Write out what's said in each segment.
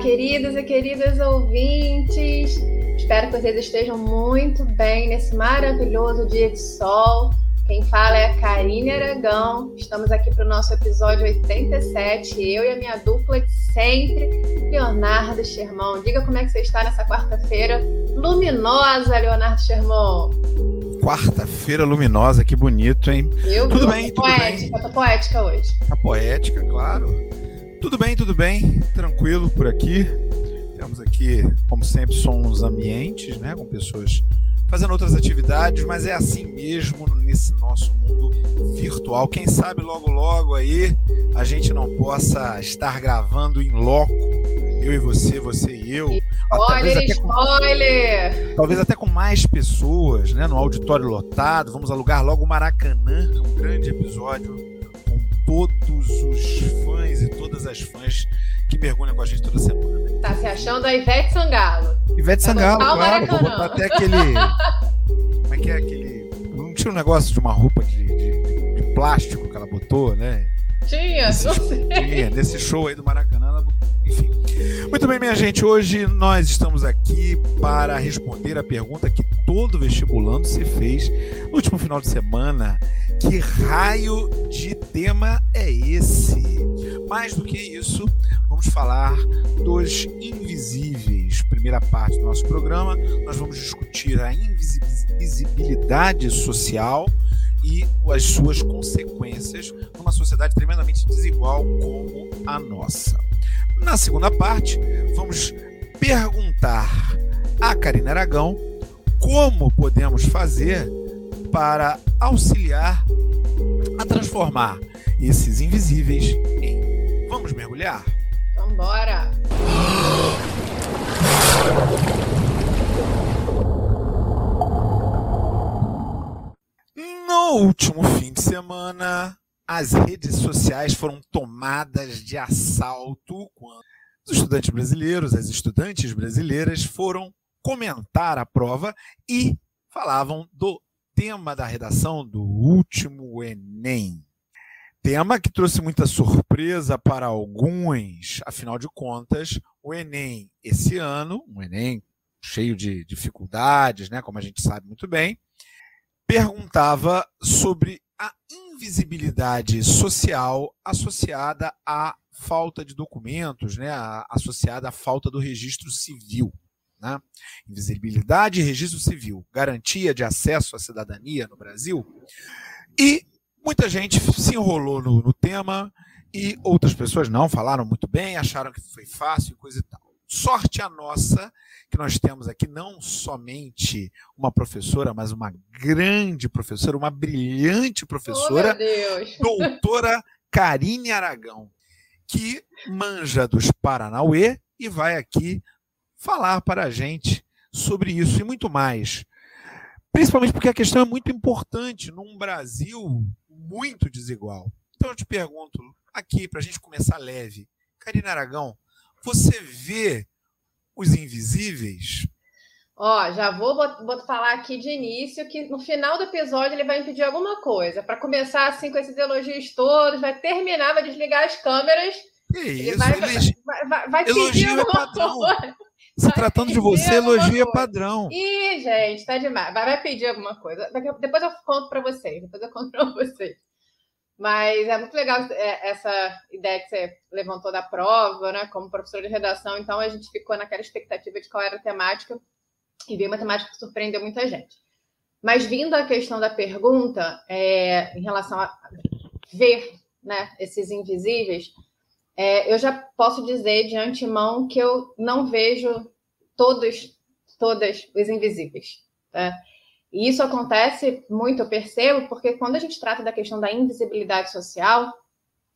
queridos e queridas ouvintes. Espero que vocês estejam muito bem nesse maravilhoso dia de sol. Quem fala é a Karine Aragão. Estamos aqui para o nosso episódio 87. Eu e a minha dupla de sempre, Leonardo Sherman. Diga como é que você está nessa quarta-feira luminosa, Leonardo Sherman. Quarta-feira luminosa, que bonito, hein? Eu tudo bem, tudo poética, bem. Tô poética hoje. Tá poética, claro. Tudo bem, tudo bem, tranquilo por aqui. Temos aqui, como sempre, sons ambientes, né, com pessoas fazendo outras atividades, mas é assim mesmo nesse nosso mundo virtual. Quem sabe logo logo aí a gente não possa estar gravando em loco, eu e você, você e eu. Spoiler, spoiler! Com, talvez até com mais pessoas, né, no auditório lotado. Vamos alugar logo o Maracanã, um grande episódio todos os fãs e todas as fãs que mergulham com a gente toda semana. Tá se achando a Ivete Sangalo. Ivete Sangalo, claro. Vou botar até aquele. Como é que é aquele. Não tinha um negócio de uma roupa de, de, de plástico que ela botou, né? Tinha, nesse, não sei. Tinha, nesse show aí do Maracanã, ela botou. Enfim. Muito bem, minha gente. Hoje nós estamos aqui para responder a pergunta que todo vestibulando se fez no último final de semana que raio de tema é esse? Mais do que isso, vamos falar dos invisíveis. Primeira parte do nosso programa, nós vamos discutir a invisibilidade social e as suas consequências numa sociedade tremendamente desigual como a nossa. Na segunda parte, vamos perguntar a Karina Aragão como podemos fazer para auxiliar a transformar esses invisíveis em. Vamos mergulhar? Vambora! No último fim de semana, as redes sociais foram tomadas de assalto quando os estudantes brasileiros, as estudantes brasileiras foram comentar a prova e falavam do tema da redação do último Enem. Tema que trouxe muita surpresa para alguns, afinal de contas, o Enem esse ano, um Enem cheio de dificuldades, né, como a gente sabe muito bem, perguntava sobre a invisibilidade social associada à falta de documentos, né, associada à falta do registro civil. Né? Invisibilidade e registro civil, garantia de acesso à cidadania no Brasil. E muita gente se enrolou no, no tema e outras pessoas não falaram muito bem, acharam que foi fácil e coisa e tal. Sorte a nossa que nós temos aqui não somente uma professora, mas uma grande professora, uma brilhante professora, oh, doutora Karine Aragão, que manja dos Paranauê e vai aqui falar para a gente sobre isso e muito mais. Principalmente porque a questão é muito importante num Brasil muito desigual. Então eu te pergunto, aqui, para a gente começar leve, Karina Aragão, você vê os invisíveis? Ó, já vou, vou, falar aqui de início que no final do episódio ele vai impedir alguma coisa. Para começar assim com esses elogios todos, vai terminar, vai desligar as câmeras. Que isso, vai, elegi... vai, vai, vai pedir é padrão. Coisa. Se tratando de você, elogio é padrão. Ih, gente, tá demais. Vai, vai pedir alguma coisa. Depois eu conto para vocês. Depois eu conto para vocês. Mas é muito legal é, essa ideia que você levantou da prova, né? Como professora de redação. Então a gente ficou naquela expectativa de qual era a temática e veio uma temática que surpreendeu muita gente. Mas vindo à questão da pergunta, é, em relação a ver né, esses invisíveis, é, eu já posso dizer de antemão que eu não vejo todos, todas os invisíveis. Tá? E isso acontece muito, eu percebo, porque quando a gente trata da questão da invisibilidade social,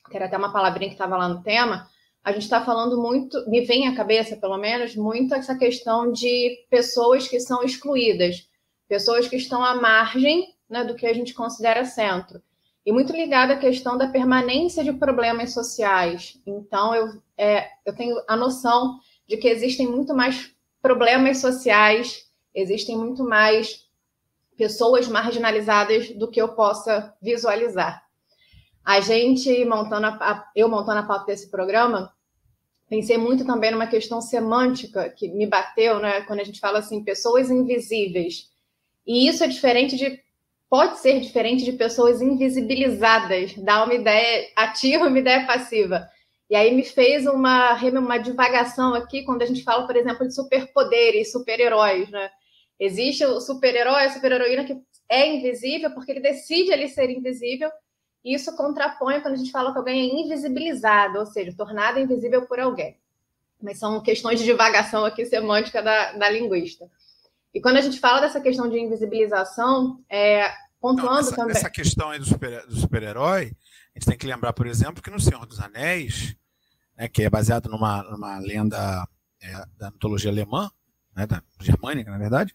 que era até uma palavrinha que estava lá no tema, a gente está falando muito, me vem à cabeça, pelo menos, muito essa questão de pessoas que são excluídas, pessoas que estão à margem né, do que a gente considera centro e muito ligada à questão da permanência de problemas sociais. Então, eu, é, eu tenho a noção de que existem muito mais problemas sociais, existem muito mais pessoas marginalizadas do que eu possa visualizar. A gente montando a, eu montando a pauta desse programa, pensei muito também numa questão semântica que me bateu, né? Quando a gente fala assim, pessoas invisíveis. E isso é diferente de. Pode ser diferente de pessoas invisibilizadas, dá uma ideia ativa, uma ideia passiva. E aí me fez uma, uma divagação aqui quando a gente fala, por exemplo, de superpoderes, super-heróis, né? Existe o super-herói, a super-heroína que é invisível porque ele decide ali ser invisível, e isso contrapõe quando a gente fala que alguém é invisibilizado, ou seja, tornado invisível por alguém. Mas são questões de divagação aqui semântica da, da linguista. E quando a gente fala dessa questão de invisibilização, é, pontuando Não, essa, também. Essa questão aí do super-herói, do super a gente tem que lembrar, por exemplo, que no Senhor dos Anéis, né, que é baseado numa, numa lenda é, da mitologia alemã, né, da germânica, na verdade,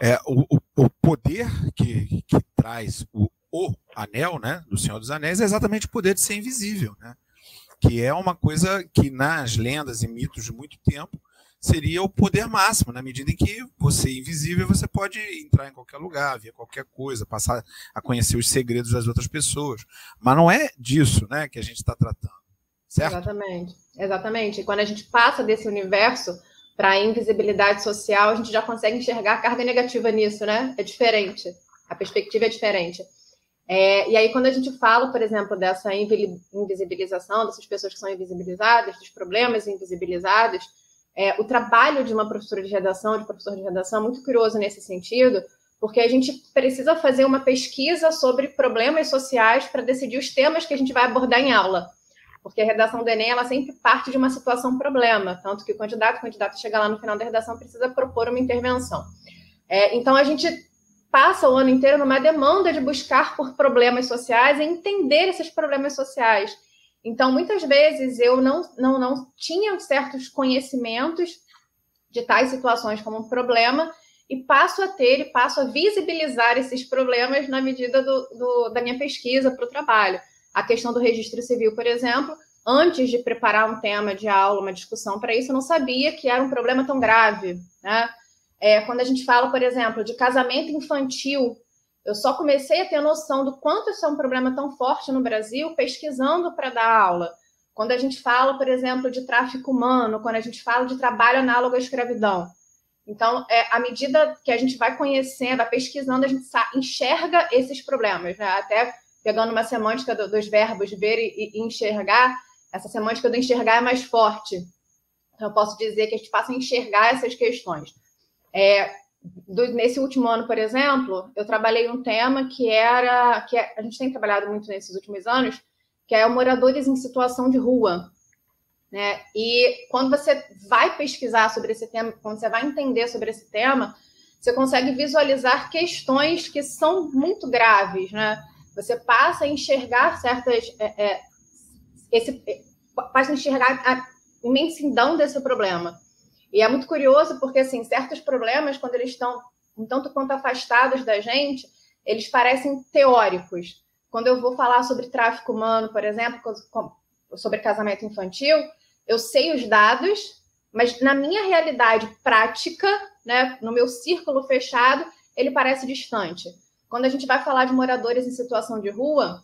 é, o, o poder que, que traz o, o anel né, do Senhor dos Anéis é exatamente o poder de ser invisível, né, que é uma coisa que nas lendas e mitos de muito tempo seria o poder máximo, na medida em que você é invisível, você pode entrar em qualquer lugar, ver qualquer coisa, passar a conhecer os segredos das outras pessoas. Mas não é disso né, que a gente está tratando. Certo? Exatamente. Exatamente. E quando a gente passa desse universo para a invisibilidade social, a gente já consegue enxergar a carga negativa nisso, né? É diferente. A perspectiva é diferente. É, e aí, quando a gente fala, por exemplo, dessa invisibilização, dessas pessoas que são invisibilizadas, dos problemas invisibilizados, é, o trabalho de uma professora de redação, de professor de redação, é muito curioso nesse sentido, porque a gente precisa fazer uma pesquisa sobre problemas sociais para decidir os temas que a gente vai abordar em aula porque a redação do Enem ela sempre parte de uma situação problema, tanto que o candidato, o candidato chega lá no final da redação precisa propor uma intervenção. É, então a gente passa o ano inteiro numa demanda de buscar por problemas sociais e entender esses problemas sociais. Então muitas vezes eu não não, não tinha certos conhecimentos de tais situações como um problema e passo a ter e passo a visibilizar esses problemas na medida do, do da minha pesquisa para o trabalho a questão do registro civil, por exemplo, antes de preparar um tema de aula, uma discussão para isso, eu não sabia que era um problema tão grave. Né? É, quando a gente fala, por exemplo, de casamento infantil, eu só comecei a ter noção do quanto isso é um problema tão forte no Brasil pesquisando para dar aula. Quando a gente fala, por exemplo, de tráfico humano, quando a gente fala de trabalho análogo à escravidão. Então, é, à medida que a gente vai conhecendo, vai pesquisando, a gente enxerga esses problemas. Né? Até pegando uma semântica do, dos verbos ver e, e, enxergar, essa semântica do enxergar é mais forte. Então, eu posso dizer que a gente passa a enxergar essas questões. É, nesse último ano, por exemplo, eu trabalhei um tema que era, que é, a gente tem trabalhado muito nesses últimos anos, que é moradores em situação de rua. Né? E quando você vai pesquisar sobre esse tema, quando você vai entender sobre esse tema, você consegue visualizar questões que são muito graves, né? Você passa a enxergar certas. É, é, esse, é, passa a enxergar a imensidão desse problema. E é muito curioso porque, assim, certos problemas, quando eles estão um tanto quanto afastados da gente, eles parecem teóricos. Quando eu vou falar sobre tráfico humano, por exemplo, sobre casamento infantil, eu sei os dados, mas na minha realidade prática, né, no meu círculo fechado, ele parece distante. Quando a gente vai falar de moradores em situação de rua,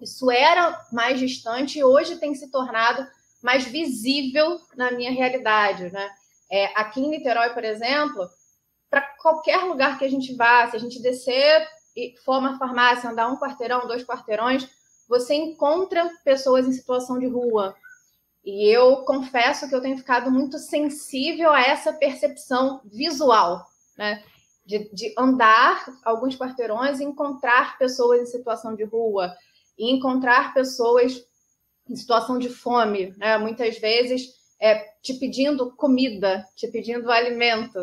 isso era mais distante e hoje tem se tornado mais visível na minha realidade, né? É, aqui em Niterói, por exemplo, para qualquer lugar que a gente vá, se a gente descer e for uma farmácia, andar um quarteirão, dois quarteirões, você encontra pessoas em situação de rua. E eu confesso que eu tenho ficado muito sensível a essa percepção visual, né? de, de andar alguns quarteirões e encontrar pessoas em situação de rua, e encontrar pessoas em situação de fome, né? muitas vezes é, te pedindo comida, te pedindo alimento.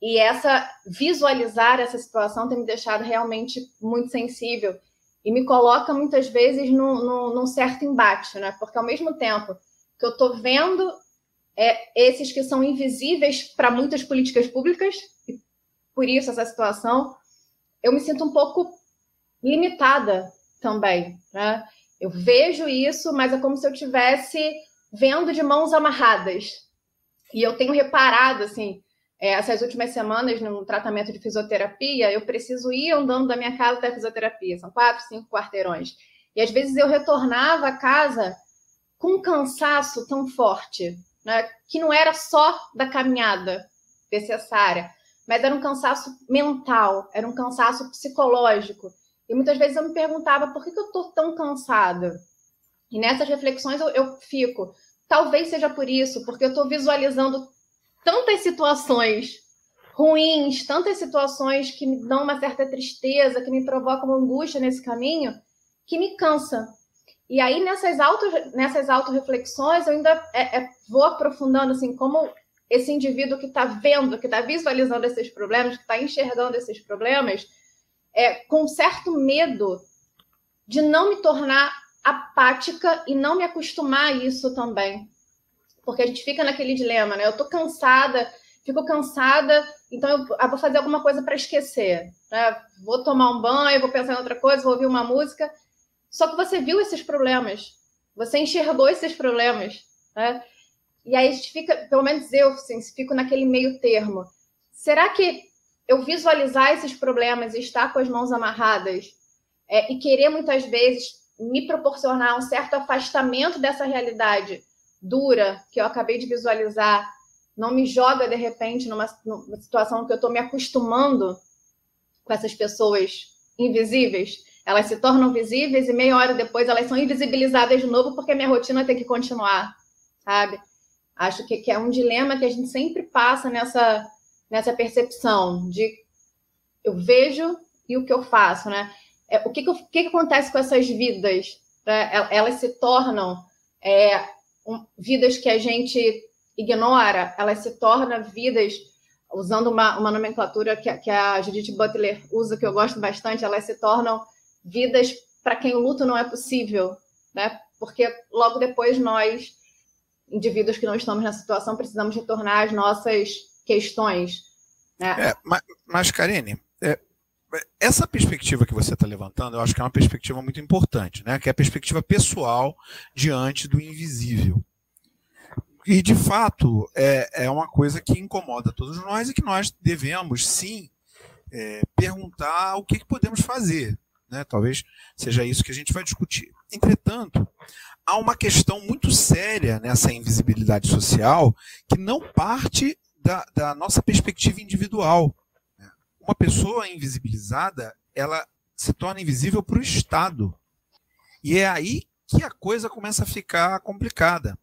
E essa visualizar essa situação tem me deixado realmente muito sensível e me coloca muitas vezes num, num, certo embate, né? Porque ao mesmo tempo que eu estou vendo é, esses que são invisíveis para muitas políticas públicas por isso essa situação, eu me sinto um pouco limitada também, né? Eu vejo isso, mas é como se eu tivesse vendo de mãos amarradas. E eu tenho reparado, assim, é, essas últimas semanas no tratamento de fisioterapia, eu preciso ir andando da minha casa até a fisioterapia. São quatro, cinco quarteirões. E às vezes eu retornava a casa com um cansaço tão forte, né, que não era só da caminhada necessária, mas era um cansaço mental, era um cansaço psicológico. E muitas vezes eu me perguntava por que, que eu estou tão cansada. E nessas reflexões eu, eu fico, talvez seja por isso, porque eu estou visualizando tantas situações ruins, tantas situações que me dão uma certa tristeza, que me provocam angústia nesse caminho, que me cansa. E aí, nessas, auto, nessas auto-reflexões, eu ainda é, é, vou aprofundando, assim, como esse indivíduo que está vendo, que está visualizando esses problemas, que está enxergando esses problemas, é, com certo medo de não me tornar apática e não me acostumar a isso também. Porque a gente fica naquele dilema, né? Eu tô cansada, fico cansada, então eu, eu vou fazer alguma coisa para esquecer. Né? Vou tomar um banho, vou pensar em outra coisa, vou ouvir uma música. Só que você viu esses problemas, você enxergou esses problemas, né? E aí a gente fica, pelo menos eu, assim, fico naquele meio termo. Será que eu visualizar esses problemas e estar com as mãos amarradas é, e querer muitas vezes me proporcionar um certo afastamento dessa realidade dura que eu acabei de visualizar, não me joga de repente numa, numa situação que eu estou me acostumando com essas pessoas invisíveis. Elas se tornam visíveis e meia hora depois elas são invisibilizadas de novo porque minha rotina tem que continuar, sabe? Acho que, que é um dilema que a gente sempre passa nessa, nessa percepção de eu vejo e o que eu faço, né? É, o que, que, que, que, acontece com essas vidas? Né? Elas se tornam é, um, vidas que a gente ignora, elas se tornam vidas, usando uma, uma nomenclatura que, que a Judith Butler usa, que eu gosto bastante, elas se tornam vidas para quem o luto não é possível, né? Porque logo depois nós, indivíduos que não estamos na situação, precisamos retornar às nossas questões. Né? É, mas, mas Karine, é, essa perspectiva que você está levantando, eu acho que é uma perspectiva muito importante, né? que é a perspectiva pessoal diante do invisível. E, de fato, é, é uma coisa que incomoda todos nós e que nós devemos, sim, é, perguntar o que, que podemos fazer. Né? Talvez seja isso que a gente vai discutir. Entretanto, há uma questão muito séria nessa invisibilidade social que não parte da, da nossa perspectiva individual uma pessoa invisibilizada, ela se torna invisível para o Estado. E é aí que a coisa começa a ficar complicada.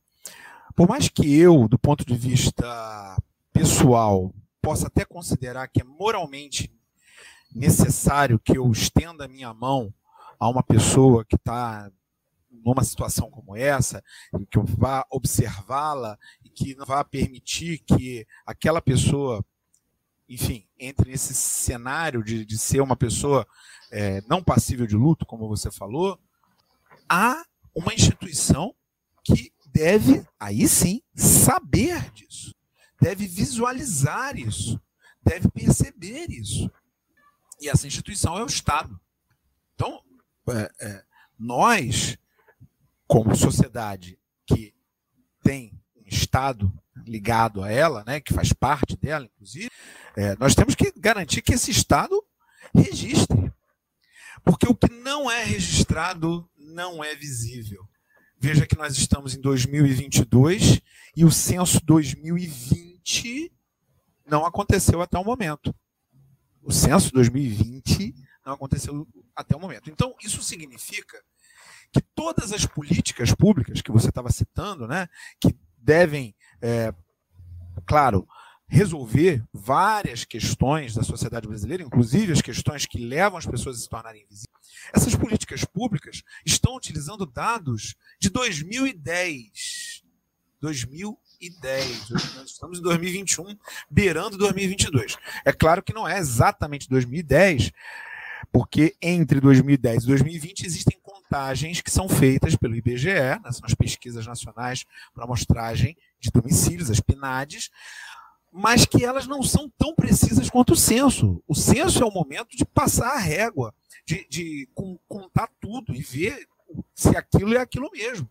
Por mais que eu, do ponto de vista pessoal, possa até considerar que é moralmente necessário que eu estenda a minha mão a uma pessoa que está numa situação como essa, que eu vá observá-la e que não vá permitir que aquela pessoa enfim, entre nesse cenário de, de ser uma pessoa é, não passível de luto, como você falou, há uma instituição que deve, aí sim, saber disso, deve visualizar isso, deve perceber isso. E essa instituição é o Estado. Então, é, é, nós, como sociedade que tem um Estado ligado a ela, né, que faz parte dela, inclusive, é, nós temos que garantir que esse Estado registre. Porque o que não é registrado não é visível. Veja que nós estamos em 2022 e o censo 2020 não aconteceu até o momento. O censo 2020 não aconteceu até o momento. Então, isso significa que todas as políticas públicas que você estava citando, né, que devem é, claro, resolver várias questões da sociedade brasileira, inclusive as questões que levam as pessoas a se tornarem invisíveis. Essas políticas públicas estão utilizando dados de 2010. 2010. Nós estamos em 2021, beirando 2022. É claro que não é exatamente 2010, porque entre 2010 e 2020 existem contagens que são feitas pelo IBGE, né, são as pesquisas nacionais para amostragem de domicílios, as PNADs, mas que elas não são tão precisas quanto o censo. O censo é o momento de passar a régua, de, de contar tudo e ver se aquilo é aquilo mesmo.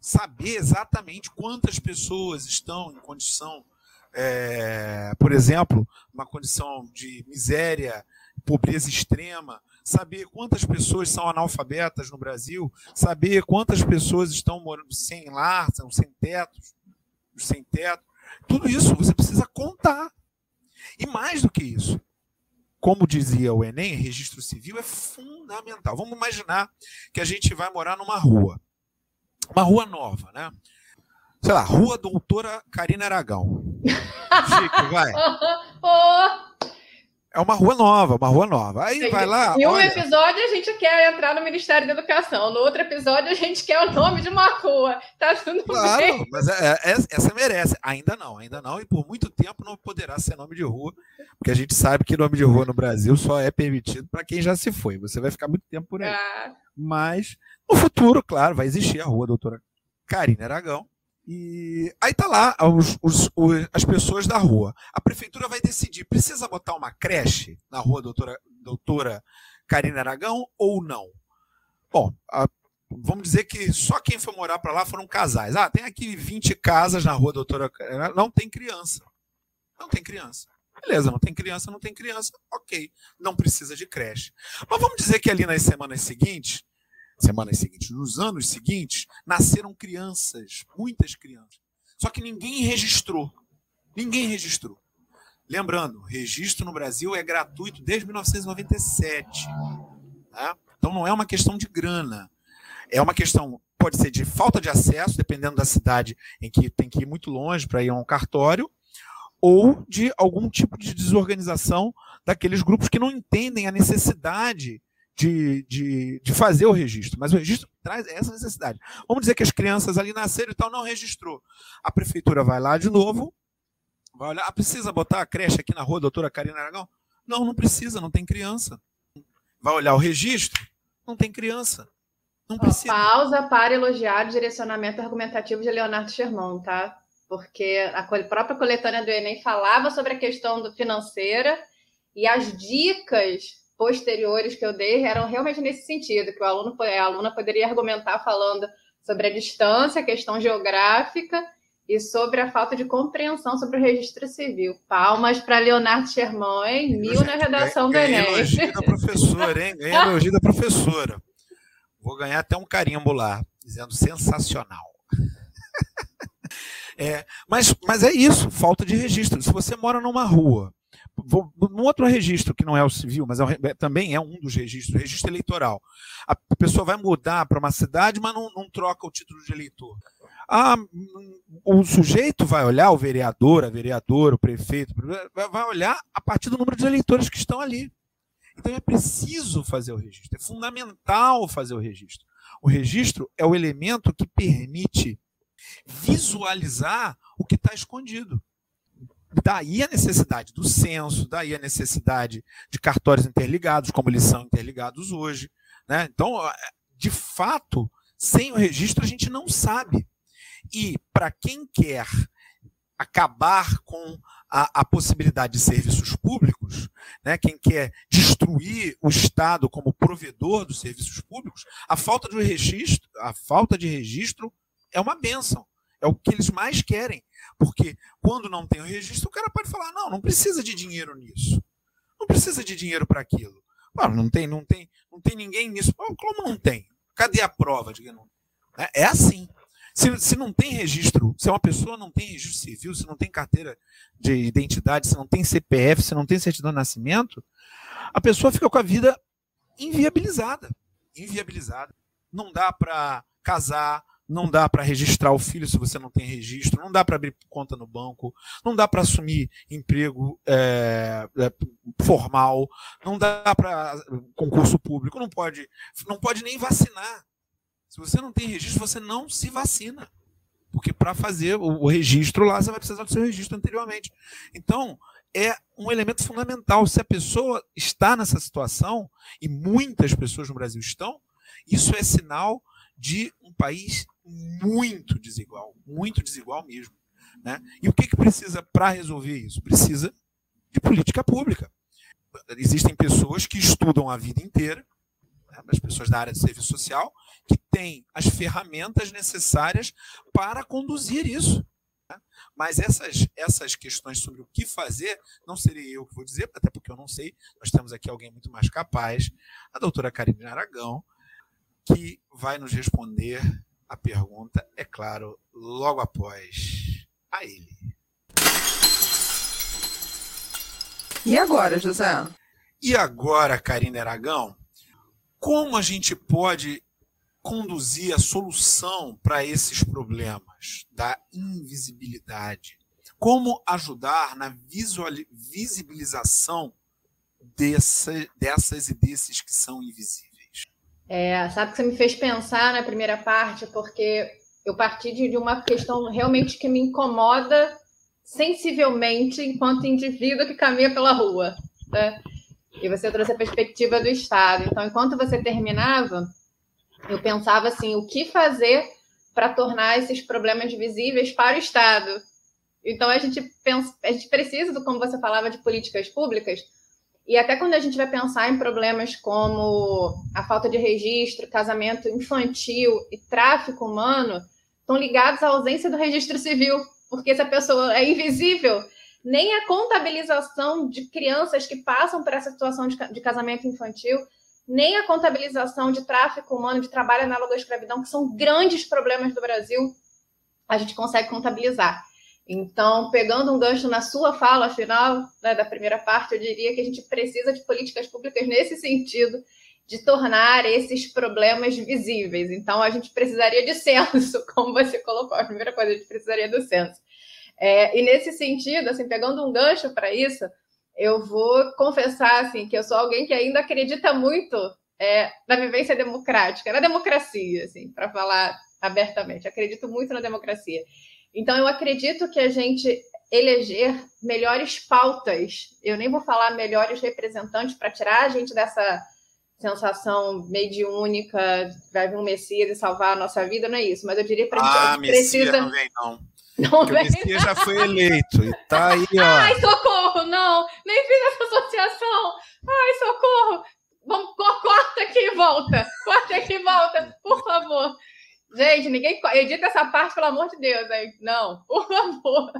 Saber exatamente quantas pessoas estão em condição, é, por exemplo, uma condição de miséria, pobreza extrema, saber quantas pessoas são analfabetas no Brasil, saber quantas pessoas estão morando sem lar, sem tetos. os sem teto. Tudo isso você precisa contar. E mais do que isso, como dizia o Enem, registro civil é fundamental. Vamos imaginar que a gente vai morar numa rua, uma rua nova, né? Sei lá, Rua Doutora Karina Aragão. Chique, vai. Oh, É uma rua nova, uma rua nova. Aí vai lá. Em um olha, episódio a gente quer entrar no Ministério da Educação, no outro episódio a gente quer o nome de uma rua. Tá tudo bem. Claro, mas é- é- essa merece. Ainda não, ainda não. E por muito tempo não poderá ser nome de rua, porque a gente sabe que nome de rua no Brasil só é permitido para quem já se foi. Você vai ficar muito tempo por aí. Ah, Mas no futuro, claro, vai existir a rua doutora Karina Aragão. E aí tá lá os- os- os- as pessoas da rua. A prefeitura vai decidir, precisa botar uma creche na rua doutora, doutora Karina Aragão ou não? Bom, a- vamos dizer que só quem foi morar para lá foram casais. Ah, tem aqui 20 casas na rua doutora Karina. Não tem criança. Não tem criança. Beleza, não tem criança, não tem criança. Ok, não precisa de creche. Mas vamos dizer que ali nas semanas seguintes, semanas seguintes, nos anos seguintes, nasceram crianças, muitas crianças. Só que ninguém registrou. Ninguém registrou. Lembrando, registro no Brasil é gratuito desde 1997. tá? Então não é uma questão de grana. É uma questão, pode ser de falta de acesso, dependendo da cidade em que tem que ir muito longe para ir a um cartório, ou de algum tipo de desorganização daqueles grupos que não entendem a necessidade de, de, de fazer o registro. Mas o registro traz essa necessidade. Vamos dizer que as crianças ali nasceram e tal, não registrou. A prefeitura vai lá de novo, vai olhar, ah, precisa botar a creche aqui na rua, doutora Karina Aragão? Não, não precisa, não tem criança. Vai olhar o registro? Não tem criança. Não ó, precisa. pausa para elogiar o direcionamento argumentativo de Leonardo Sherman, tá? Porque a própria coletânea do Enem falava sobre a questão do financeira e as dicas posteriores que eu dei eram realmente nesse sentido, que o aluno, a aluna poderia argumentar falando sobre a distância, a questão geográfica e sobre a falta de compreensão sobre o registro civil. Palmas para Leonardo Sherman? Mil na redação do Ganhei Enem. elogio da professora, hein? Ganhei elogio da professora. Vou ganhar até um carimbo lá, dizendo sensacional. É, mas, mas é isso, falta de registro. Se você mora numa rua, vou, outro registro, que não é o civil, mas é é- também é um dos registros, o registro eleitoral. A pessoa vai mudar para uma cidade, mas não, não troca o título de eleitor. Ah, hum, o sujeito vai olhar, o vereador, a vereadora, o prefeito, vai olhar a partir do número de eleitores que estão ali. Então é preciso fazer o registro, é fundamental fazer o registro. O registro é o elemento que permite visualizar o que está escondido. Daí a necessidade do censo, daí a necessidade de cartórios interligados, como eles são interligados hoje. Né? Então, de fato, sem o registro a gente não sabe. E para quem quer acabar com a, a, possibilidade de serviços públicos, né, quem quer destruir o Estado como provedor dos serviços públicos, a falta de registro, a falta de registro é uma benção. É o que eles mais querem. Porque quando não tem o registro, o cara pode falar: não, não precisa de dinheiro nisso. Não precisa de dinheiro para aquilo. Pô, não tem, não tem, não tem ninguém nisso. Como não tem? Cadê a prova de que não? É, é assim. Se, se não tem registro, se uma pessoa não tem registro civil, se não tem carteira de identidade, se não tem CPF, se não tem certidão de nascimento, a pessoa fica com a vida inviabilizada. Inviabilizada. Não dá para casar, não dá para registrar o filho se você não tem registro, não dá para abrir conta no banco, não dá para assumir emprego é, é, formal, não dá para concurso público, não pode, não pode nem vacinar. Se você não tem registro, você não se vacina. Porque para fazer o, o, registro lá, você vai precisar do seu registro anteriormente. Então, é um elemento fundamental. Se a pessoa está nessa situação, e muitas pessoas no Brasil estão, isso é sinal de um país muito desigual, muito desigual mesmo. Né? E o que, que precisa para resolver isso? Precisa de política pública. Existem pessoas que estudam a vida inteira, né, as pessoas da área de serviço social, que têm as ferramentas necessárias para conduzir isso. Né? Mas essas, essas questões sobre o que fazer, não serei eu que vou dizer, até porque eu não sei, nós temos aqui alguém muito mais capaz, a doutora Karine Aragão, que vai nos responder a pergunta, é claro, logo após a ele. E agora, José? E agora, Karina Aragão, como a gente pode conduzir a solução para esses problemas da invisibilidade? Como ajudar na visibilização dessa, dessas e desses que são invisíveis? É, sabe que você me fez pensar na primeira parte, porque eu parti de uma questão realmente que me incomoda sensivelmente enquanto indivíduo que caminha pela rua. Né? E você trouxe a perspectiva do Estado. Então, enquanto você terminava, eu pensava assim: o que fazer para tornar esses problemas visíveis para o Estado? Então, a gente, pensa, a gente precisa, como você falava, de políticas públicas. E até quando a gente vai pensar em problemas como a falta de registro, casamento infantil e tráfico humano, estão ligados à ausência do registro civil, porque essa pessoa é invisível, nem a contabilização de crianças que passam por essa situação de, casamento infantil, nem a contabilização de tráfico humano, de trabalho análogo à escravidão, que são grandes problemas do Brasil, a gente consegue contabilizar. Então, pegando um gancho na sua fala final, né, da primeira parte, eu diria que a gente precisa de políticas públicas nesse sentido, de tornar esses problemas visíveis. Então, a gente precisaria de censo, como você colocou. A primeira coisa, a gente precisaria do censo. É, e nesse sentido, assim, pegando um gancho para isso, eu vou confessar assim, que eu sou alguém que ainda acredita muito é, na vivência democrática, na democracia, assim, para falar abertamente. Acredito muito na democracia. Então, eu acredito que a gente eleger melhores pautas, eu nem vou falar melhores representantes para tirar a gente dessa sensação mediúnica, vai vir um Messias e salvar a nossa vida, não é isso. Mas eu diria para a gente ah, precisa. Não vem, não. Não vem. O Messias já foi eleito e tá aí, ó. Ai, socorro, não! Nem fiz essa associação! Ai, socorro! Vamos, corta aqui e volta! Corta aqui e volta, por favor! Gente, ninguém edita essa parte, pelo amor de Deus, aí. Não, por favor.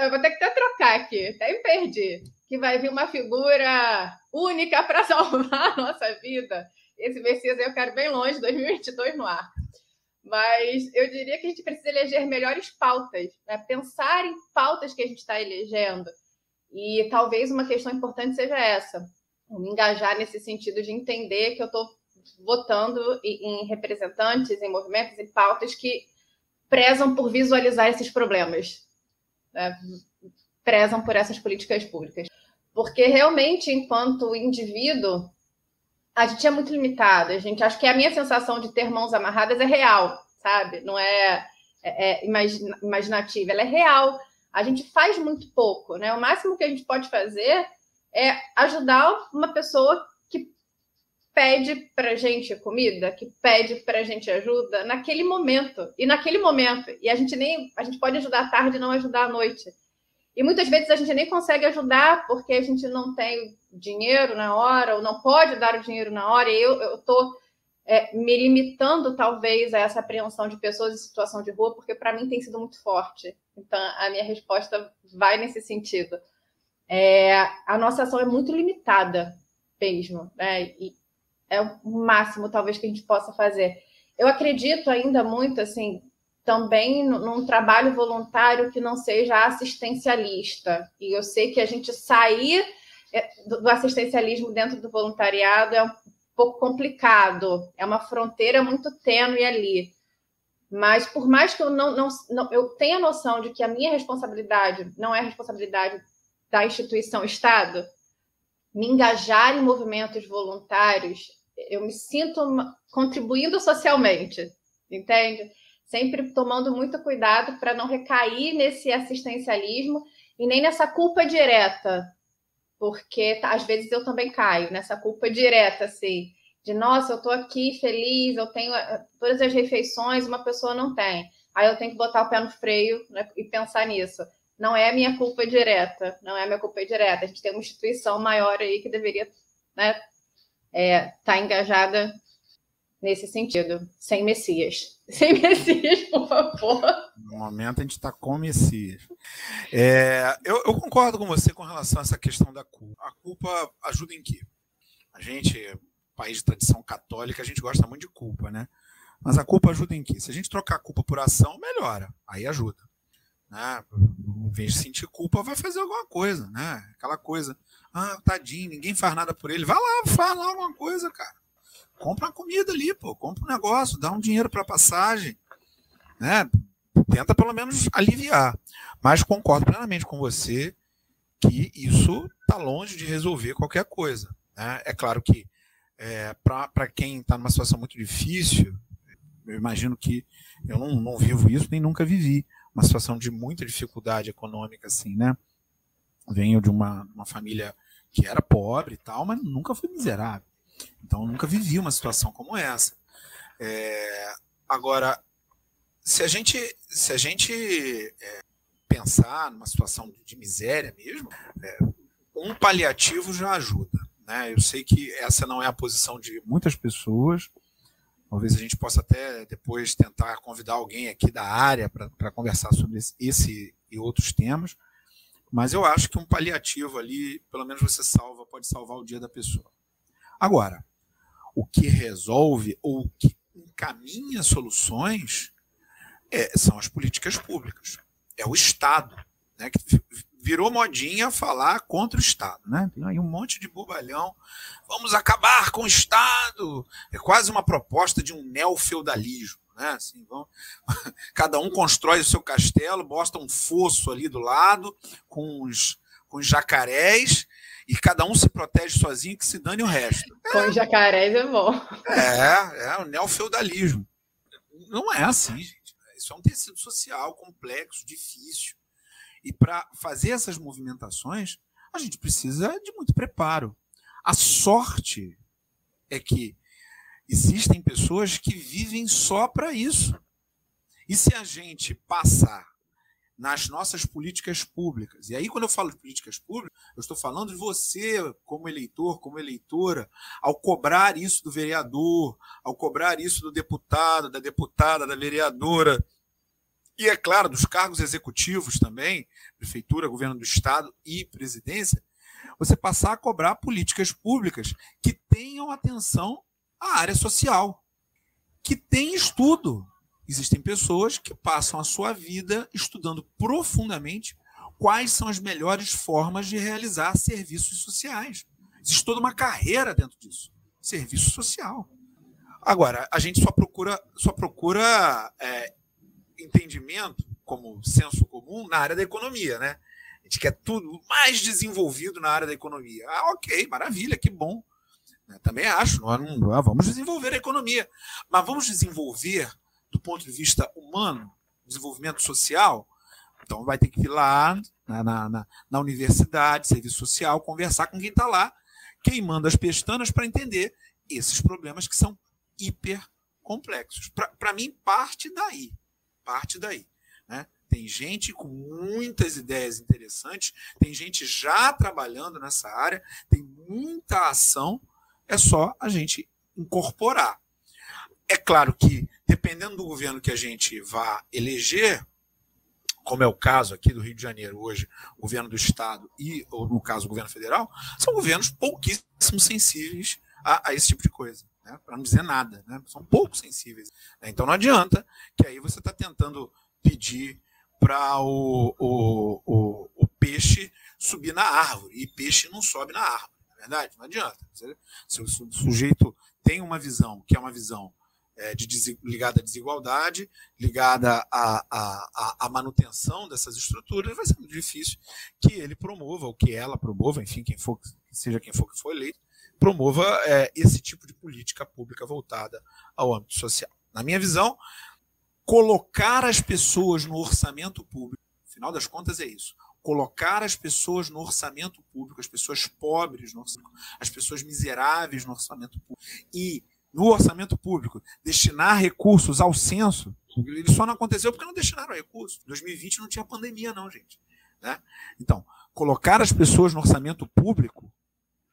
Eu vou ter que até trocar aqui, até me perdi que vai vir uma figura única para salvar a nossa vida. Esse Messias eu quero bem longe, 2022 no ar. Mas eu diria que a gente precisa eleger melhores pautas, né? pensar em pautas que a gente está elegendo. E talvez uma questão importante seja essa: me engajar nesse sentido de entender que eu estou votando em representantes, em movimentos, em pautas que prezam por visualizar esses problemas, né? prezam por essas políticas públicas. Porque realmente, enquanto indivíduo, a gente é muito limitado. A gente acho que a minha sensação de ter mãos amarradas é real, sabe? Não é, é, é imaginativa, ela é real. A gente faz muito pouco, né? O máximo que a gente pode fazer é ajudar uma pessoa pede para gente comida, que pede para gente ajuda naquele momento e naquele momento. E a gente nem a gente pode ajudar à tarde e não ajudar à noite. E muitas vezes a gente nem consegue ajudar porque a gente não tem dinheiro na hora, ou não pode dar o dinheiro na hora. E eu estou é, me limitando, talvez, a essa apreensão de pessoas em situação de rua, porque para mim tem sido muito forte. Então, a minha resposta vai nesse sentido. É, a nossa ação é muito limitada mesmo, né? E é o máximo, talvez, que a gente possa fazer. Eu acredito ainda muito, assim, também num trabalho voluntário que não seja assistencialista. E eu sei que a gente sair é, do assistencialismo dentro do voluntariado é um pouco complicado, é uma fronteira muito tênue ali. Mas por mais que eu não, não, não eu tenha noção de que a minha responsabilidade não é a responsabilidade da instituição Estado, me engajar em movimentos voluntários, eu me sinto contribuindo socialmente, entende? sempre tomando muito cuidado para não recair nesse assistencialismo e nem nessa culpa direta, porque tá, às vezes eu também caio nessa culpa direta, assim, de nossa, eu estou aqui feliz, eu tenho eh, todas as refeições, uma pessoa não tem. Aí eu tenho que botar o pé no freio né, e pensar nisso. Não é minha culpa direta, não é minha culpa direta. A gente tem uma instituição maior aí que deveria estar né, é, tá engajada nesse sentido, sem Messias. Sem Messias, por favor. No momento a gente está com Messias. É, eu, eu, concordo com você com relação a essa questão da culpa. A culpa ajuda em quê? A gente, país de tradição católica, a gente gosta muito de culpa, né? Mas a culpa ajuda em quê? Se a gente trocar a culpa por ação, melhora. Aí ajuda. né? Em vez de sentir culpa, vai fazer alguma coisa, né? Aquela coisa, ah, tadinho, ninguém faz nada por ele. Vai lá, faz lá alguma coisa, cara. Compra uma comida ali, pô, compra um negócio, dá um dinheiro para passagem, né? Tenta pelo menos aliviar. Mas concordo plenamente com você que isso está longe de resolver qualquer coisa. Né? É claro que é, para quem está numa situação muito difícil, eu imagino que eu não, não vivo isso nem nunca vivi uma situação de muita dificuldade econômica, assim, né? Venho de uma, uma família que era pobre e tal, mas nunca fui miserável. Então, nunca vivi uma situação como essa. É, agora, se a gente, se a gente é, pensar numa situação de miséria mesmo, é, um paliativo já ajuda. Né? Eu sei que essa não é a posição de muitas pessoas. Talvez a gente possa até depois tentar convidar alguém aqui da área para conversar sobre esse e outros temas. Mas eu acho que um paliativo ali, pelo menos você salva, pode salvar o dia da pessoa. Agora, o que resolve ou o que encaminha soluções é, são as políticas públicas. É o Estado, né, que virou modinha falar contra o Estado. Né? Tem aí um monte de bobalhão. Vamos acabar com o Estado. É quase uma proposta de um neofeudalismo. Né? Assim, vamos... Cada um constrói o seu castelo, bosta um fosso ali do lado com os, com os jacarés e cada um se protege sozinho que se dane o resto. Com os jacarés é bom. É, é o neofeudalismo. Não é assim, gente. Isso é um tecido social complexo, difícil. E para fazer essas movimentações, a gente precisa de muito preparo. A sorte é que existem pessoas que vivem só para isso. E se a gente passar nas nossas políticas públicas, e aí quando eu falo de políticas públicas, eu estou falando de você, como eleitor, como eleitora, ao cobrar isso do vereador, ao cobrar isso do deputado, da deputada, da vereadora, e, é claro, dos cargos executivos também, prefeitura, governo do Estado e presidência, você passar a cobrar políticas públicas que tenham atenção à área social, que tem estudo. Existem pessoas que passam a sua vida estudando profundamente quais são as melhores formas de realizar serviços sociais. Existe toda uma carreira dentro disso. Serviço social. Agora, a gente só procura, só procura é, entendimento, como senso comum, na área da economia, né? A gente quer tudo mais desenvolvido na área da economia. Ah, ok, maravilha, que bom. Né, também acho, não, não, ah, vamos desenvolver a economia. Mas vamos desenvolver do ponto de vista humano, desenvolvimento social. Então vai ter que ir lá na, na, na universidade, serviço social, conversar com quem está lá, queimando as pestanas para entender esses problemas que são hiper complexos. Para mim, parte daí parte daí. Né? Tem gente com muitas ideias interessantes, tem gente já trabalhando nessa área, tem muita ação, é só a gente incorporar. É claro que, dependendo do governo que a gente vá eleger, como é o caso aqui do Rio de Janeiro hoje, governo do Estado e, ou no caso, o governo federal, são governos pouquíssimo sensíveis a, a esse tipo de coisa né? para não dizer nada, né? são pouco sensíveis. Né? Então não adianta que aí você está tentando pedir para o, o, o, o, peixe subir na árvore, e peixe não sobe na árvore, verdade? Não adianta. Se o sujeito tem uma visão que é uma visão é, de, ligada à desigualdade, ligada à, à, à, manutenção dessas estruturas, vai ser muito difícil que ele promova, ou que ela promova, enfim, quem for, seja quem for que for eleito, promova é, esse tipo de política pública voltada ao âmbito social. Na minha visão, colocar as pessoas no orçamento público, no final das contas é isso, colocar as pessoas no orçamento público, as pessoas pobres no orçamento, as pessoas miseráveis no orçamento público e no orçamento público destinar recursos ao censo, ele só não aconteceu porque não destinaram recursos. Em 2020 não tinha pandemia não, gente. Né? Então, colocar as pessoas no orçamento público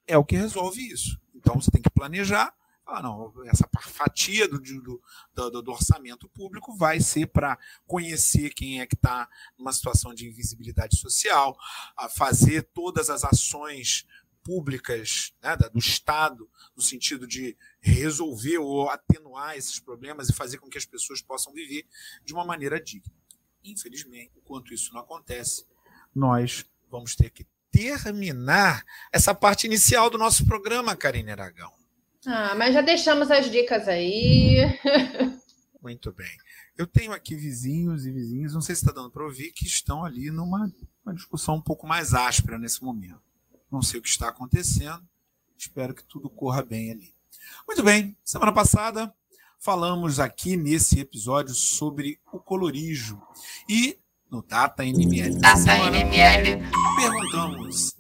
é o que resolve isso. Então você tem que planejar. Ah, não, essa fatia do, do, do, do orçamento público vai ser para conhecer quem é que está numa situação de invisibilidade social, a fazer todas as ações públicas né, do Estado, no sentido de resolver ou atenuar esses problemas e fazer com que as pessoas possam viver de uma maneira digna. infelizmente, enquanto isso não acontece, nós vamos ter que terminar essa parte inicial do nosso programa, Karine Aragão. Ah, mas já deixamos as dicas aí. Muito bem. Eu tenho aqui vizinhos e vizinhas, não sei se está dando para ouvir, que estão ali numa discussão um pouco mais áspera nesse momento. Não sei o que está acontecendo, espero que tudo corra bem ali. Muito bem, semana passada falamos aqui nesse episódio sobre o colorismo. E no Data NML Data semana, NML. perguntamos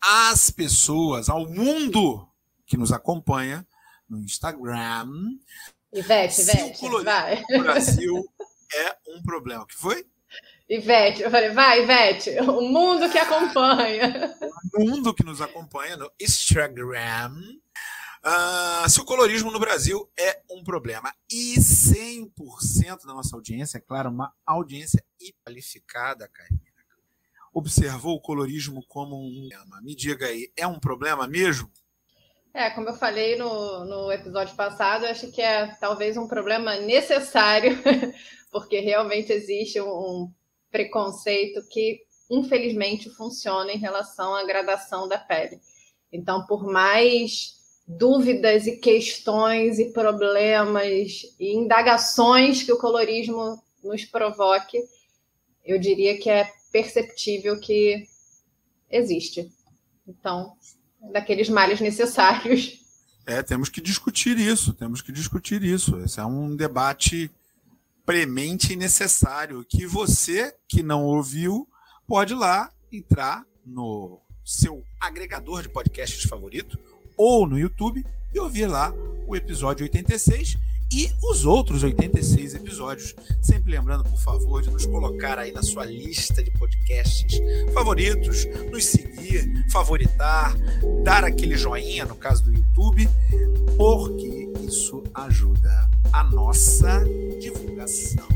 às pessoas, ao mundo que nos acompanha no Instagram. Ivete, Ivete, se o vai. no Brasil é um problema. O que foi? Ivete, eu falei, vai, Ivete, o mundo que acompanha. O mundo que nos acompanha no Instagram. Uh, se o colorismo no Brasil é um problema. E 100% da nossa audiência, é claro, uma audiência qualificada, Karina, observou o colorismo como um problema. Me diga aí, é um problema mesmo? É, como eu falei no, no episódio passado, acho que é talvez um problema necessário, porque realmente existe um, um preconceito que, infelizmente, funciona em relação à gradação da pele. Então, por mais dúvidas e questões e problemas e indagações que o colorismo nos provoque, eu diria que é perceptível que existe. Então, daqueles males necessários. É, temos que discutir isso, temos que discutir isso. Esse é um debate premente e necessário que você que não ouviu pode lá entrar no seu agregador de podcasts favorito ou no YouTube e ouvir lá o episódio 86 e os outros 86 episódios. Sempre lembrando, por favor, de nos colocar aí na sua lista de podcasts favoritos, nos seguir, favoritar, dar aquele joinha no caso do YouTube, porque isso ajuda a nossa divulgação.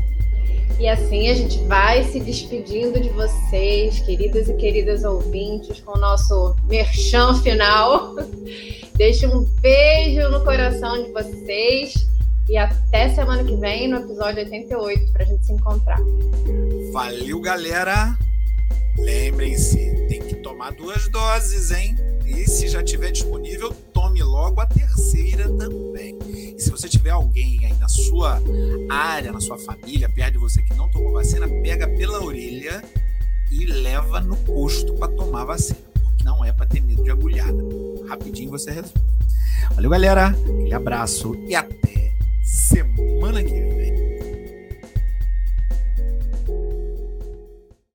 E assim a gente vai se despedindo de vocês, queridas e queridas ouvintes, com o nosso merchan final. Deixo um beijo no coração de vocês e até semana que vem no episódio 88 para a gente se encontrar. Valeu, galera! Lembrem-se, tem que tomar duas doses, hein? E se já tiver disponível, tome logo a terceira também. E se você tiver alguém aí na sua área, na sua família, perto de você que não tomou vacina, pega pela orelha e leva no posto para tomar vacina, porque não é para ter medo de agulhada. Rapidinho você resolve. Valeu, galera. Aquele abraço e até semana que vem.